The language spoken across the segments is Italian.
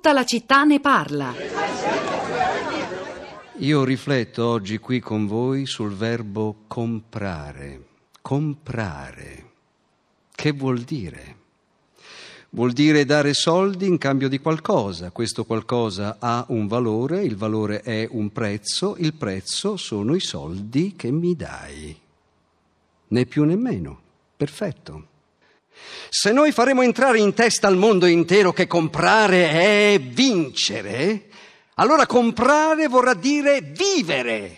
Tutta la città ne parla. Io rifletto oggi qui con voi sul verbo comprare. Comprare. Che vuol dire? Vuol dire dare soldi in cambio di qualcosa. Questo qualcosa ha un valore, il valore è un prezzo, il prezzo sono i soldi che mi dai. Né più né meno. Perfetto. Se noi faremo entrare in testa al mondo intero che comprare è vincere, allora comprare vorrà dire vivere.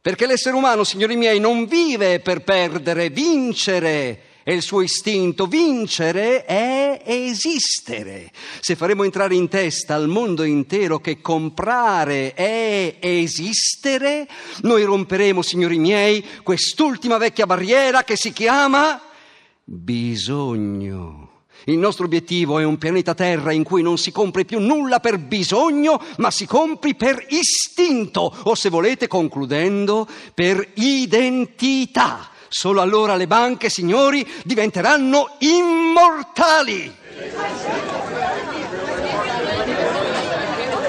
Perché l'essere umano, signori miei, non vive per perdere, vincere è il suo istinto. Vincere è esistere. Se faremo entrare in testa al mondo intero che comprare è esistere, noi romperemo, signori miei, quest'ultima vecchia barriera che si chiama bisogno. Il nostro obiettivo è un pianeta Terra in cui non si compri più nulla per bisogno, ma si compri per istinto, o se volete, concludendo, per identità. Solo allora le banche, signori, diventeranno immortali.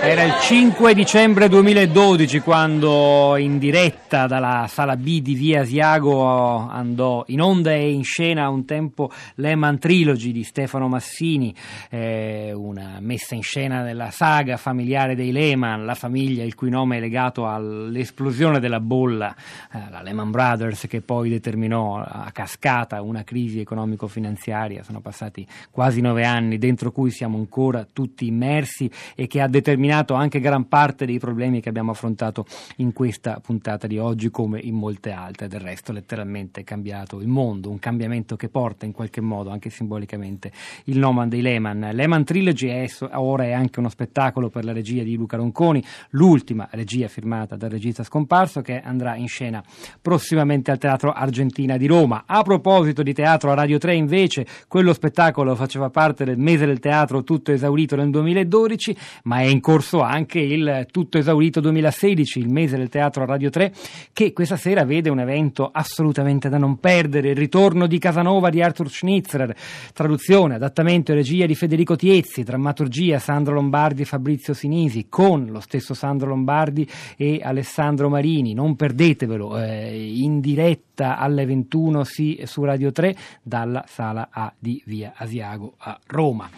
Era il 5 dicembre 2012 quando in diretta dalla sala B di Via Asiago andò in onda e in scena un tempo Lehman Trilogy di Stefano Massini, eh, una messa in scena della saga familiare dei Lehman, la famiglia il cui nome è legato all'esplosione della bolla, eh, la Lehman Brothers che poi determinò a cascata una crisi economico-finanziaria. Sono passati quasi nove anni dentro cui siamo ancora tutti immersi e che ha determinato eliminato anche gran parte dei problemi che abbiamo affrontato in questa puntata di oggi come in molte altre. Del resto letteralmente è cambiato il mondo, un cambiamento che porta in qualche modo, anche simbolicamente, il nome dei Lehman. Lehman Trilogy è, ora è anche uno spettacolo per la regia di Luca Ronconi, l'ultima regia firmata dal regista scomparso che andrà in scena prossimamente al Teatro Argentina di Roma. A proposito di teatro, a Radio 3 invece quello spettacolo faceva parte del mese del teatro tutto esaurito nel 2012, ma è in corso corso anche il tutto esaurito 2016, il mese del teatro Radio 3, che questa sera vede un evento assolutamente da non perdere, il ritorno di Casanova di Arthur Schnitzler, traduzione, adattamento e regia di Federico Tiezzi, drammaturgia Sandro Lombardi e Fabrizio Sinisi, con lo stesso Sandro Lombardi e Alessandro Marini, non perdetevelo, eh, in diretta alle 21 sì, su Radio 3 dalla sala A di Via Asiago a Roma.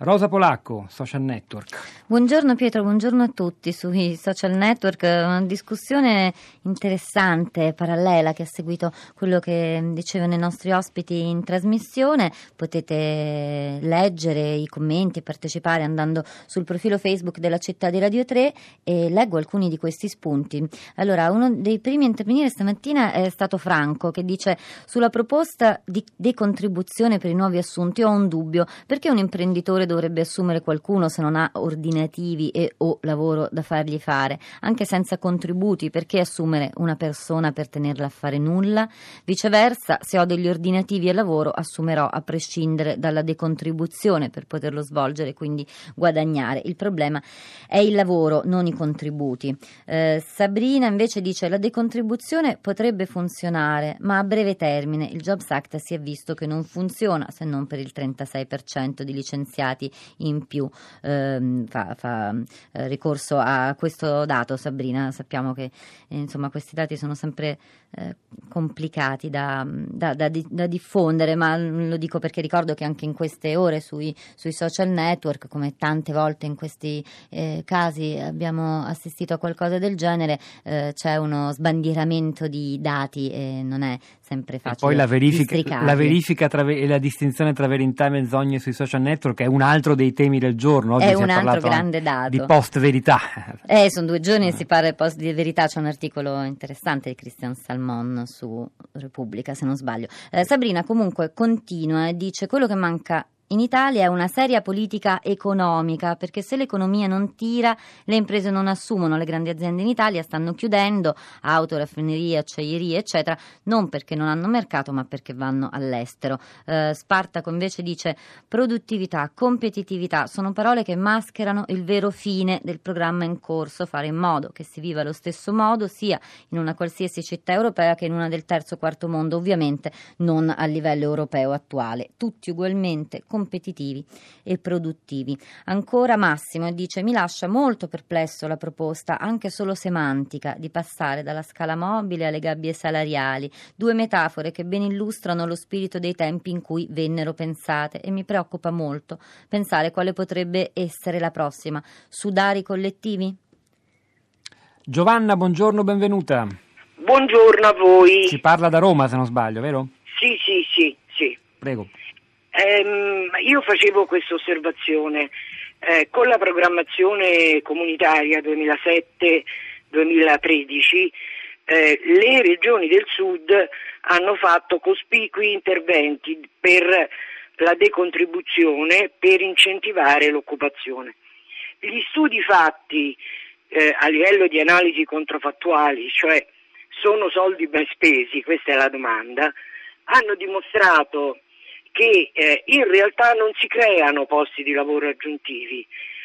Rosa Polacco, Social Network. Buongiorno Pietro, buongiorno a tutti sui social network. Una discussione interessante, parallela, che ha seguito quello che dicevano i nostri ospiti in trasmissione. Potete leggere i commenti e partecipare andando sul profilo Facebook della città di Radio 3 e leggo alcuni di questi spunti. Allora, uno dei primi a intervenire stamattina è stato Franco che dice sulla proposta di decontribuzione per i nuovi assunti ho un dubbio perché un imprenditore dovrebbe assumere qualcuno se non ha ordinativi e o lavoro da fargli fare, anche senza contributi, perché assumere una persona per tenerla a fare nulla? Viceversa, se ho degli ordinativi e lavoro, assumerò a prescindere dalla decontribuzione per poterlo svolgere, quindi guadagnare. Il problema è il lavoro, non i contributi. Eh, Sabrina invece dice la decontribuzione potrebbe funzionare, ma a breve termine il Jobs Act si è visto che non funziona se non per il 36% di licenziati dati in più. Eh, fa, fa eh, ricorso a questo dato, Sabrina. Sappiamo che eh, insomma, questi dati sono sempre eh, complicati da, da, da, da, diffondere, ma lo dico perché ricordo che anche in queste ore sui, sui social network, come tante volte in questi eh, casi abbiamo assistito a qualcosa del genere, c'è uno sbandieramento di dati e non è sempre facile. E poi la verifica, la verifica tra, e la distinzione tra verità e menzogne sui social network è un altro dei temi del giorno. Oggi è un altro grande dato. Di post verità. Eh, sono due giorni che si parla di post di verità. C'è un articolo interessante di Christian Salmon su Repubblica, se non sbaglio. Eh, Sabrina comunque continua e dice quello che manca in Italia è una seria politica economica perché se l'economia non tira le imprese non assumono, le grandi aziende in Italia stanno chiudendo, auto, raffinerie, acciaierie eccetera, non perché non hanno mercato ma perché vanno all'estero. Eh, Spartaco invece dice produttività, competitività sono parole che mascherano il vero fine del programma in corso, fare in modo che si viva allo stesso modo sia in una qualsiasi città europea che in una del terzo o quarto mondo, ovviamente non a livello europeo attuale, tutti ugualmente e produttivi. Ancora Massimo dice mi lascia molto perplesso la proposta, anche solo semantica, di passare dalla scala mobile alle gabbie salariali, due metafore che ben illustrano lo spirito dei tempi in cui vennero pensate e mi preoccupa molto pensare quale potrebbe essere la prossima. Sudari collettivi? Giovanna, buongiorno, benvenuta. Buongiorno a voi. Si parla da Roma, se non sbaglio, vero? Sì, sì, sì, sì. Prego. Ehm, io facevo questa osservazione. Eh, con la programmazione comunitaria 2007-2013 eh, le regioni del sud hanno fatto cospicui interventi per la decontribuzione per incentivare l'occupazione. Gli studi fatti eh, a livello di analisi controfattuali, cioè sono soldi ben spesi, questa è la domanda, hanno dimostrato che eh, in realtà non si creano posti di lavoro aggiuntivi,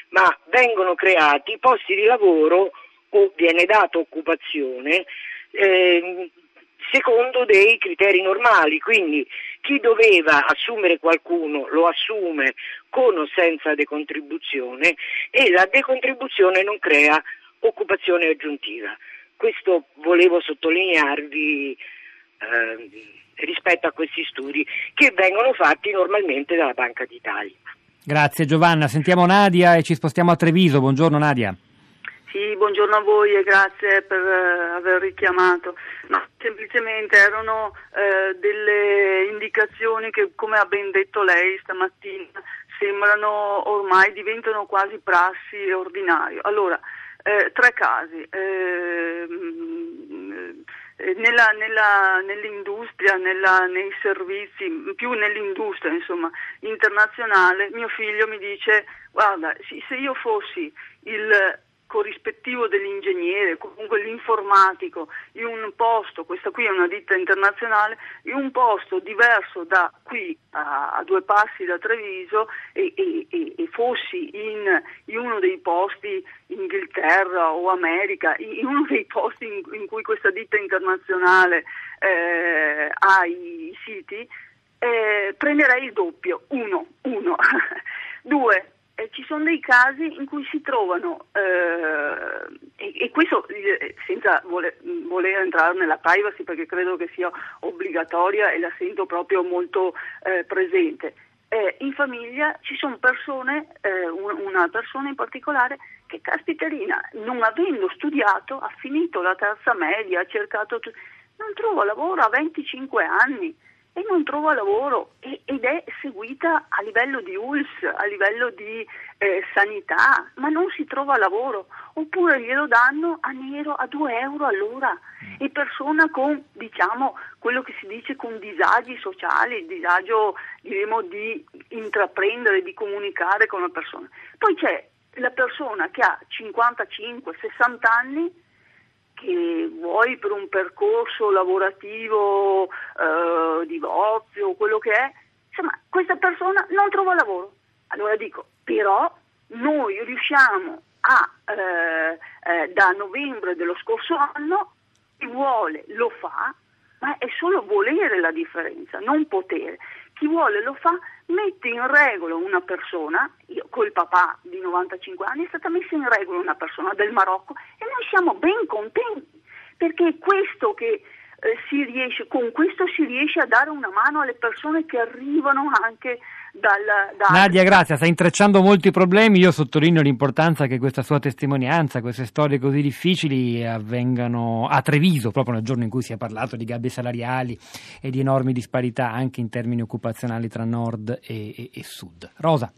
ma vengono creati posti di lavoro o viene data occupazione eh, secondo dei criteri normali, quindi chi doveva assumere qualcuno lo assume con o senza decontribuzione e la decontribuzione non crea occupazione aggiuntiva. Questo volevo sottolinearvi eh, rispetto a questi studi che vengono fatti normalmente dalla Banca d'Italia. Grazie Giovanna, sentiamo Nadia e ci spostiamo a Treviso. Buongiorno Nadia. Sì, buongiorno a voi e grazie per uh, aver richiamato. No, semplicemente erano uh, delle indicazioni che, come ha ben detto lei stamattina, sembrano ormai diventano quasi prassi ordinario. Allora, eh, tre casi. Eh, nella, nella, nell'industria, nella, nei servizi, più nell'industria insomma, internazionale, mio figlio mi dice guarda, se io fossi il corrispettivo dell'ingegnere, comunque l'informatico, in un posto, questa qui è una ditta internazionale, in un posto diverso da qui a, a due passi da Treviso e, e, e fossi in, in, uno dei posti Inghilterra o America, in uno dei posti in, in cui questa ditta internazionale eh, ha i, i siti, eh, prenderei il doppio, uno, uno. Due, eh, ci sono dei casi in cui si trovano, eh, e, e, questo eh, senza voler, voler, entrare nella privacy perché credo che sia obbligatoria e la sento proprio molto eh, presente, eh, in famiglia ci sono persone, eh, una persona in particolare che caspiterina, non avendo studiato, ha finito la terza media, ha cercato, non trova lavoro a 25 anni e non trova lavoro ed è seguita a livello di ULS, a livello di eh, sanità, ma non si trova lavoro, oppure glielo danno a nero a 2 euro all'ora e persona con, diciamo, quello che si dice con disagi sociali, disagio diremo di intraprendere, di comunicare con la persona. Poi c'è la persona che ha 55-60 anni che vuoi per un percorso lavorativo, eh, divorzio, quello che è, insomma, questa persona non trova lavoro. Allora dico, però noi riusciamo a, eh, eh, da novembre dello scorso anno, chi vuole lo fa, ma è solo volere la differenza, non potere. Chi vuole lo fa, mette in regola una persona, io col papà di 95 anni è stata messa in regola una persona del Marocco e noi siamo ben contenti, perché è questo che eh, si riesce, con questo si riesce a dare una mano alle persone che arrivano anche dal, da... Nadia, grazie, sta intrecciando molti problemi. Io sottolineo l'importanza che questa sua testimonianza, queste storie così difficili avvengano a Treviso, proprio nel giorno in cui si è parlato di gabbie salariali e di enormi disparità anche in termini occupazionali tra nord e, e, e sud. Rosa.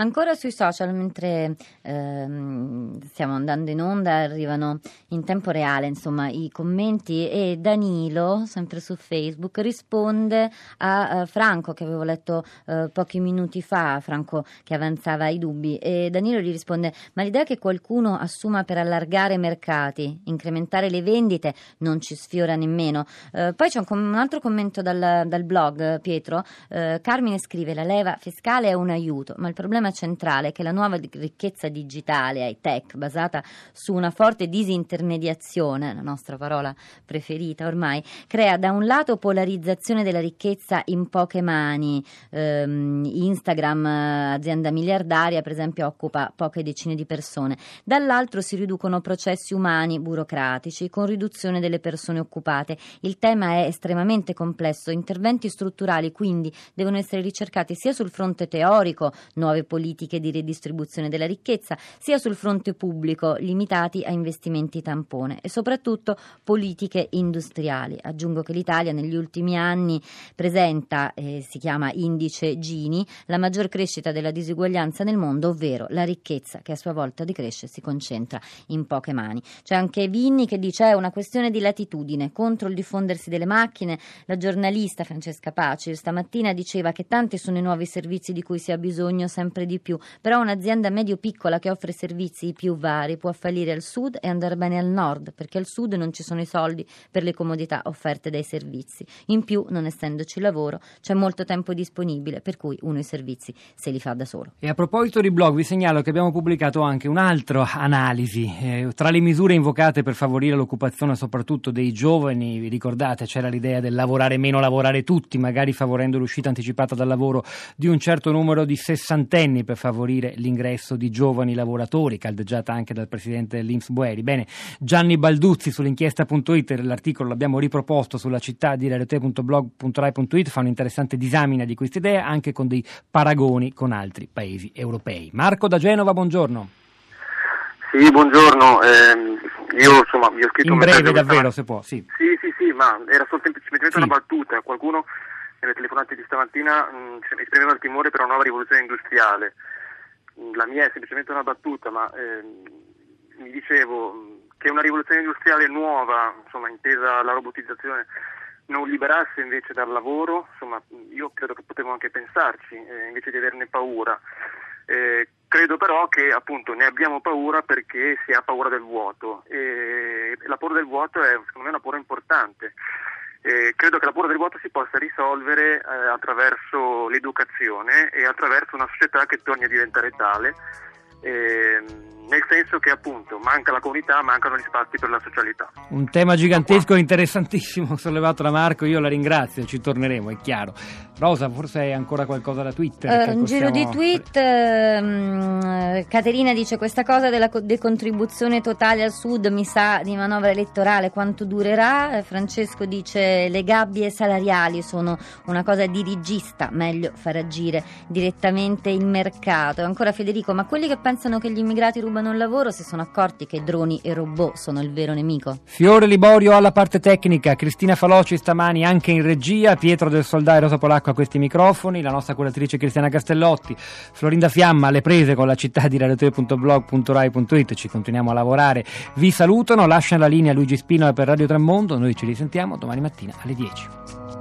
Ancora sui social, mentre ehm, stiamo andando in onda, arrivano in tempo reale insomma, i commenti e Danilo, sempre su Facebook, risponde a uh, Franco che avevo letto uh, pochi minuti fa, Franco che avanzava i dubbi e Danilo gli risponde ma l'idea che qualcuno assuma per allargare i mercati, incrementare le vendite non ci sfiora nemmeno. Uh, poi c'è un, com- un, altro commento dal, dal blog, Pietro, Carmine scrive la leva fiscale è un aiuto, ma il problema tema centrale che la nuova ricchezza digitale, high tech, basata su una forte disintermediazione, la nostra parola preferita ormai, crea da un lato polarizzazione della ricchezza in poche mani. Ehm, Instagram, azienda miliardaria, per esempio, occupa poche decine di persone. Dall'altro si riducono processi umani burocratici con riduzione delle persone occupate. Il tema è estremamente complesso. Interventi strutturali quindi devono essere ricercati sia sul fronte teorico, nuove politiche di redistribuzione della ricchezza, sia sul fronte pubblico, limitati a investimenti tampone e soprattutto politiche industriali. Aggiungo che l'Italia negli ultimi anni presenta, eh, si chiama indice Gini, la maggior crescita della disuguaglianza nel mondo, ovvero la ricchezza che a sua volta decresce e si concentra in poche mani. C'è anche Vinni che dice è una questione di latitudine contro il diffondersi delle macchine. La giornalista Francesca Paci stamattina diceva che tanti sono i nuovi servizi di cui si ha bisogno sempre di più, però un'azienda medio-piccola che offre servizi più vari può fallire al sud e andare bene al nord, perché al sud non ci sono i soldi per le comodità offerte dai servizi. In più, non essendoci lavoro, c'è molto tempo disponibile, per cui uno i servizi se li fa da solo. E a proposito di blog, vi segnalo che abbiamo pubblicato anche un'altra analisi. Eh, tra le misure invocate per favorire l'occupazione soprattutto dei giovani, vi ricordate, c'era l'idea del lavorare meno, lavorare tutti, magari favorendo l'uscita anticipata dal lavoro di un certo numero di sessantenni per favorire l'ingresso di giovani lavoratori, caldeggiata anche dal presidente dell'Inps Boeri. Bene, Gianni Balduzzi sull'inchiesta.it, l'articolo l'abbiamo riproposto sulla città di rete.blog.rai.it, fa un'interessante disamina di questa idea anche con dei paragoni con altri paesi europei. Marco da Genova, buongiorno. Sì, buongiorno. Eh, io insomma vi ho scritto In un breve davvero, se può, sì. Sì, sì, sì, ma era solo semplicemente Sì. una battuta. Qualcuno nelle telefonate di stamattina mh, esprimeva il timore per una nuova rivoluzione industriale. La mia è semplicemente una battuta, ma ehm, mi dicevo mh, che una rivoluzione industriale nuova, insomma, intesa la robotizzazione, non liberasse invece dal lavoro, insomma, io credo che potevo anche pensarci, eh, invece di averne paura. Eh, credo però che appunto ne abbiamo paura perché si ha paura del vuoto e la paura del vuoto è secondo me una paura importante. Eh, credo che la paura del vuoto si possa risolvere eh, attraverso l'educazione e attraverso una società che torni a diventare tale, ehm, nel senso che appunto manca la comunità, mancano gli spazi per la socialità. Un tema gigantesco e interessantissimo sollevato da Marco, io la ringrazio, ci torneremo, è chiaro. Rosa, forse hai ancora qualcosa da Twitter? Che un giro di possiamo- tweet, ehm, Caterina dice questa cosa della co- decontribuzione totale al sud mi sa di manovra elettorale, quanto durerà? Eh, Francesco dice le gabbie salariali sono una cosa dirigista, meglio far agire direttamente il mercato. E ancora Federico, ma quelli che pensano che gli immigrati rubano il lavoro si sono accorti che droni e robot sono il vero nemico? Fiore Liborio alla parte tecnica, Cristina Faloci stamani anche in regia, Pietro del Soldà e Rosa Polacco a questi microfoni, la nostra curatrice Cristiana Castellotti, Florinda Fiamma alle prese con la città di radiote.blog.rai.it, ci continuiamo a lavorare. Vi salutano, lasciano la linea Luigi Spino per Radio Tremondo, noi ci risentiamo domani mattina alle 10.